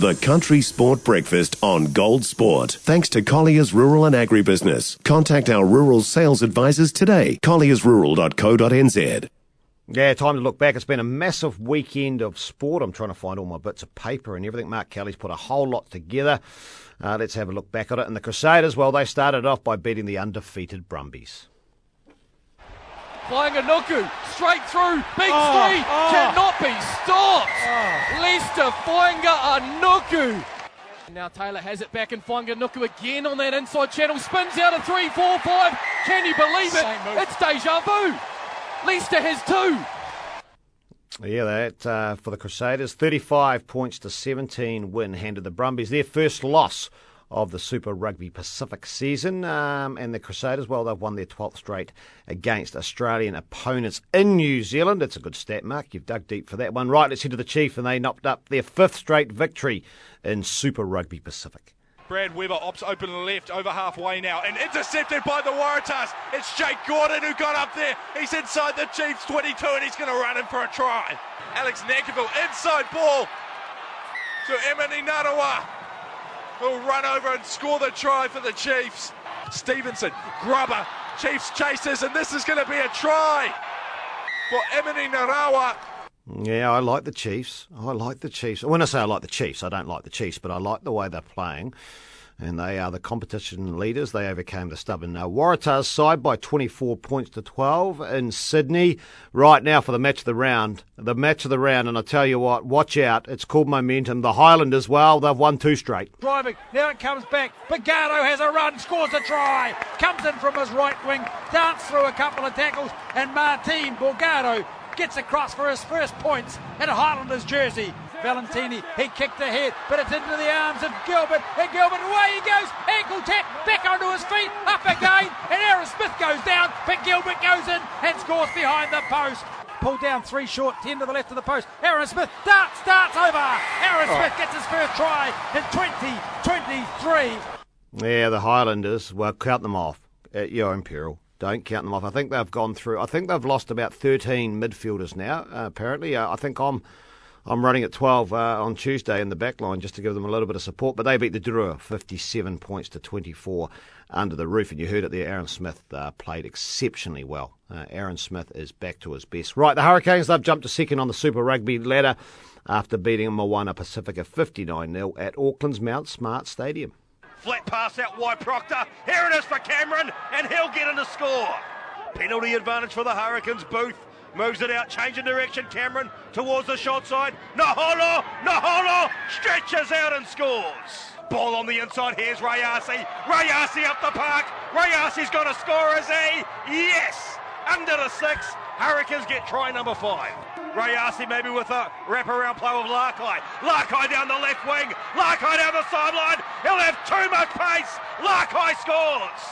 The Country Sport Breakfast on Gold Sport. Thanks to Collier's Rural and Agribusiness. Contact our rural sales advisors today. colliersrural.co.nz. Yeah, time to look back. It's been a massive weekend of sport. I'm trying to find all my bits of paper and everything. Mark Kelly's put a whole lot together. Uh, let's have a look back at it. And the Crusaders, well, they started off by beating the undefeated Brumbies. Fainga'anuku, straight through, big Oh, three, oh. cannot be stopped. Oh. Leicester, Flyinga Nuku. Now Taylor has it back in Fainga'anuku again on that inside channel, spins out a three, four, five. Can you believe it? It's deja vu. Leicester has two. Yeah, that uh, for the Crusaders, 35 points to 17 win handed the Brumbies their first loss of the Super Rugby Pacific season. Um, and the Crusaders, well, they've won their 12th straight against Australian opponents in New Zealand. It's a good stat, Mark. You've dug deep for that one. Right, let's head to the Chief, and they knocked up their fifth straight victory in Super Rugby Pacific. Brad Weber opts open left, over halfway now, and intercepted by the Waratahs. It's Jake Gordon who got up there. He's inside the Chiefs 22 and he's going to run in for a try. Alex Nankivell, inside ball to Emoni Narawa, who'll run over and score the try for the Chiefs. Stevenson, grubber, Chiefs chasers, and this is going to be a try for Emoni Narawa. Yeah, I like the Chiefs. I like the Chiefs. When I say I like the Chiefs, I don't like the Chiefs, but I like the way they're playing. And they are the competition leaders. They overcame the stubborn Waratahs side by 24 points to 12 in Sydney. Right now for the match of the round. The match of the round, and I tell you what, watch out. It's called momentum. The Highlanders, well, they've won two straight. driving. Now it comes back. Bogado has a run, scores a try. Comes in from his right wing, dance through a couple of tackles, and Martin Bogado gets across for his first points in a Highlanders jersey. Valentini, he kicked ahead, but it's into the arms of Gilbert, and Gilbert, away he goes, ankle tap, back onto his feet, up again, and Aaron Smith goes down, but Gilbert goes in and scores behind the post. Pulled down three short, ten to the left of the post. Aaron Smith darts, starts over. Aaron Smith gets his first try in 2023. Yeah, the Highlanders, well, count them off at your own peril. Don't count them off. I think they've gone through, I think they've lost about 13 midfielders now, uh, apparently. Uh, I think I'm. I'm running at 12 uh, on Tuesday in the back line just to give them a little bit of support. But they beat the Drua 57 points to 24 under the roof. And you heard it there, Aaron Smith uh, played exceptionally well. Uh, Aaron Smith is back to his best. Right, the Hurricanes, they've jumped to second on the Super Rugby ladder after beating Moana Pacifica 59 0 at Auckland's Mount Smart Stadium. Flat pass out wide Proctor. Here it is for Cameron, and he'll get in to score. Penalty advantage for the Hurricanes. Booth moves it out, changing direction. Cameron towards the shot side. Naholo, Naholo stretches out and scores. Ball on the inside. Here's Rayasi. Rayasi up the park. Rayasi's going to score, is he? Yes! Under the six. Hurricanes get try number five. Rayasi maybe with a wraparound play of Larkai. Larkai down the left wing. Larkai down the sideline. He'll have too much pace. Larkai scores.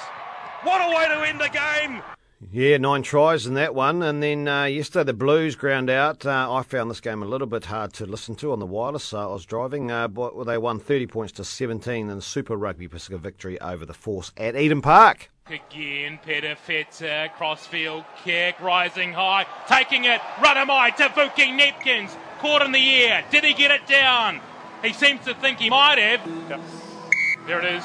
What a way to end the game. Yeah, nine tries in that one. And then uh, yesterday the Blues ground out. Uh, I found this game a little bit hard to listen to on the wireless. So I was driving, uh, but they won 30 points to 17 in the Super Rugby Pacific victory over the Force at Eden Park. Again, Peter Fetzer, crossfield kick, rising high, taking it, Runamai to Vuki Nepkins, caught in the air. Did he get it down? He seems to think he might have. There it is.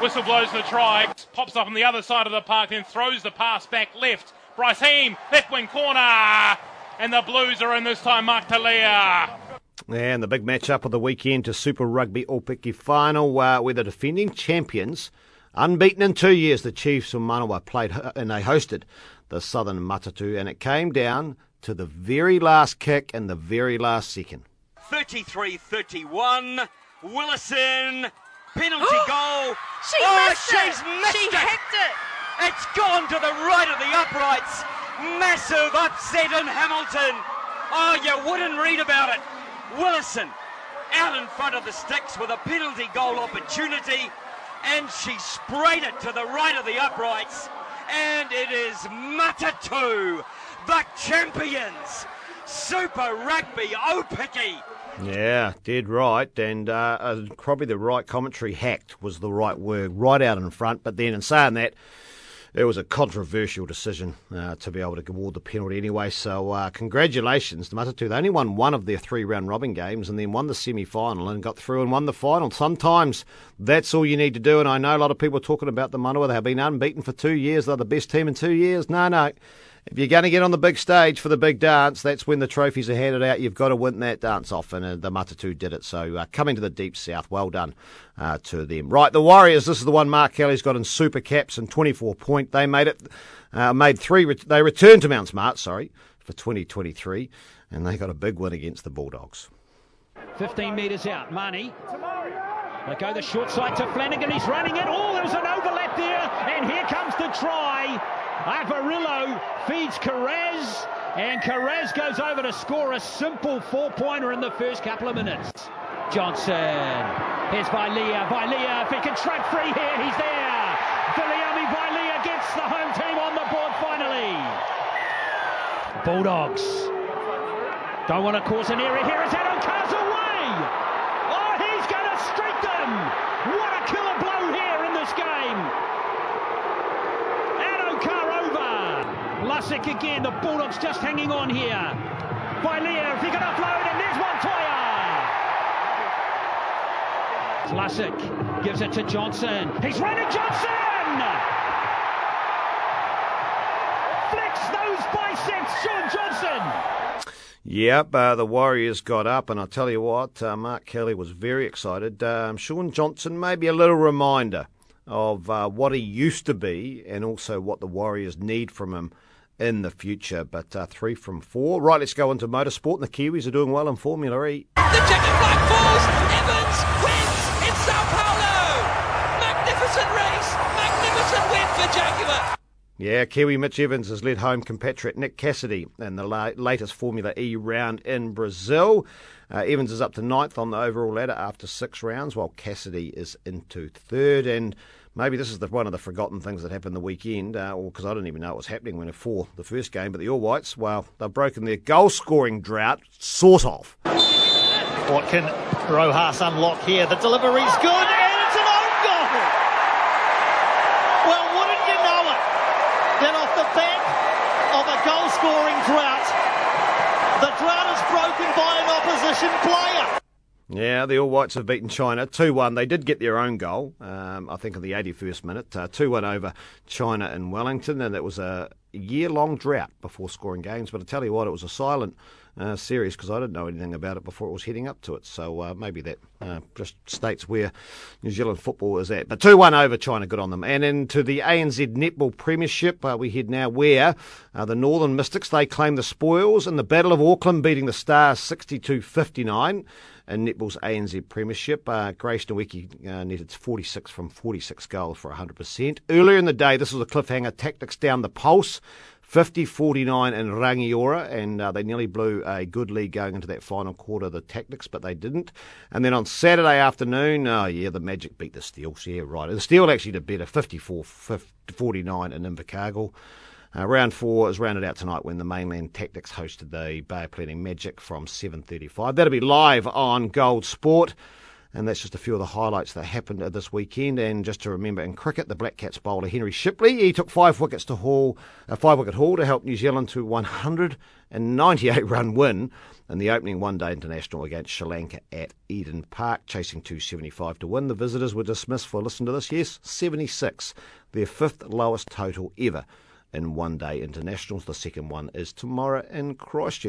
Whistle blows the try, pops up on the other side of the park, then throws the pass back left. Bryce Heem, left wing corner, and the Blues are in this time. Mark Telea. And the big match up of the weekend to Super Rugby Aupiki final, uh, where the defending champions, unbeaten in two years, the Chiefs of Manawa played uh, and they hosted the Southern Matatu, and it came down to the very last kick and the very last second. 33 31. Willison, penalty goal. She oh, missed she's it. missed she it. hacked it. It's gone to the right of the uprights. Massive upset in Hamilton. Oh, you wouldn't read about it. Willison out in front of the sticks with a penalty goal opportunity, and she sprayed it to the right of the uprights. And it is Matatu, the champions. Super Rugby Aupiki. Yeah, dead right, and uh, uh, probably the right commentary hacked was the right word, right out in front. But then, in saying that, it was a controversial decision uh, to be able to award the penalty anyway. So uh, congratulations to Matatu. They only won one of their three round robin games and then won the semi final and got through and won the final. Sometimes that's all you need to do. And I know a lot of people are talking about the Manawa. They have been unbeaten for two years. They're the best team in two years. No, no. If you're going to get on the big stage for the big dance, that's when the trophies are handed out. You've got to win that dance off, and uh, the Matatu did it. So uh, coming to the deep south, well done uh, to them. Right, the Warriors. This is the one Mark Kelly's got in super caps and 24 point. They made it, uh, made three. They returned to Mount Smart, sorry, for 2023, and they got a big win against the Bulldogs. 15 metres out, Marnie. They go the short side to Flanagan. He's running it. Oh, there's an overlap there, and here comes the try. Averillo feeds Kiraz, and Kiraz goes over to score a simple four-pointer in the first couple of minutes. Johnson. Here's Vailea. Vailea, if he can track free here, he's there. Viliami Vailea gets the home team on the board finally. Bulldogs. Don't want to cause an area here. Is Addo-Carr's away? Oh, he's going to streak them. What a killer blow here in this game. Addo-Carr Lussick again. The Bulldogs just hanging on here. By Vailea, if he can offload, and there's Montoya. Lussick gives it to Johnson. He's running Johnson! Flex those biceps, Shaun Johnson! Yep, uh, the Warriors got up, and I tell you what, uh, Mark Kelly was very excited. Um, Shaun Johnson, maybe a little reminder of uh, what he used to be, and also what the Warriors need from him in the future. But uh, three from four. Right, let's go into motorsport. And the Kiwis are doing well in Formula E. The checkered flag falls. Evans wins in Sao Paulo. Magnificent race. Magnificent win for Jaguar. Yeah, Kiwi Mitch Evans has led home compatriot Nick Cassidy in the la- latest Formula E round in Brazil. Uh, Evans is up to ninth on the overall ladder after six rounds, while Cassidy is into third. And maybe this is the, one of the forgotten things that happened the weekend, uh, because I didn't even know it was happening when it for the first game. But the All Whites, well, they've broken their goal scoring drought, sort of. What can Rojas unlock here? The delivery's good, and it's an own goal! Well, wouldn't you know it? Then off the back of a goal scoring drought, the drought is broken by an opposition player. Yeah, the All Whites have beaten China 2 1. They did get their own goal, um, I think, in the 81st minute. 2 uh, 1 over China in Wellington, and it was a year long drought before scoring games. But I tell you what, it was a silent uh, series because I didn't know anything about it before it was heading up to it. So uh, maybe that uh, just states where New Zealand football is at. But 2 1 over China, good on them. And into the ANZ Netball Premiership, uh, we head now where uh, the Northern Mystics they claim the spoils in the Battle of Auckland, beating the Stars 62 59 in netball's ANZ Premiership. Uh, Grace Nweke uh, netted 46 from 46 goals for 100%. Earlier in the day, this was a cliffhanger tactics down the pulse. 50 49 in Rangiora, and uh, they nearly blew a good lead going into that final quarter of the Tactics, but they didn't. And then on Saturday afternoon, oh yeah, the Magic beat the Steels. Yeah, right. The Steel actually did better 54 49 in Invercargill. Uh, round four is rounded out tonight when the mainland Tactics hosted the Bay of Plenty Magic from 7.35. That'll be live on Gold Sport. And that's just a few of the highlights that happened this weekend. And just to remember, in cricket, the Black Caps bowler Henry Shipley, he took five wickets to haul, a five wicket haul to help New Zealand to 198 run win in the opening one day international against Sri Lanka at Eden Park, chasing 275 to win. The visitors were dismissed for, listen to this, yes, 76, their fifth lowest total ever in one day internationals. The second one is tomorrow in Christchurch.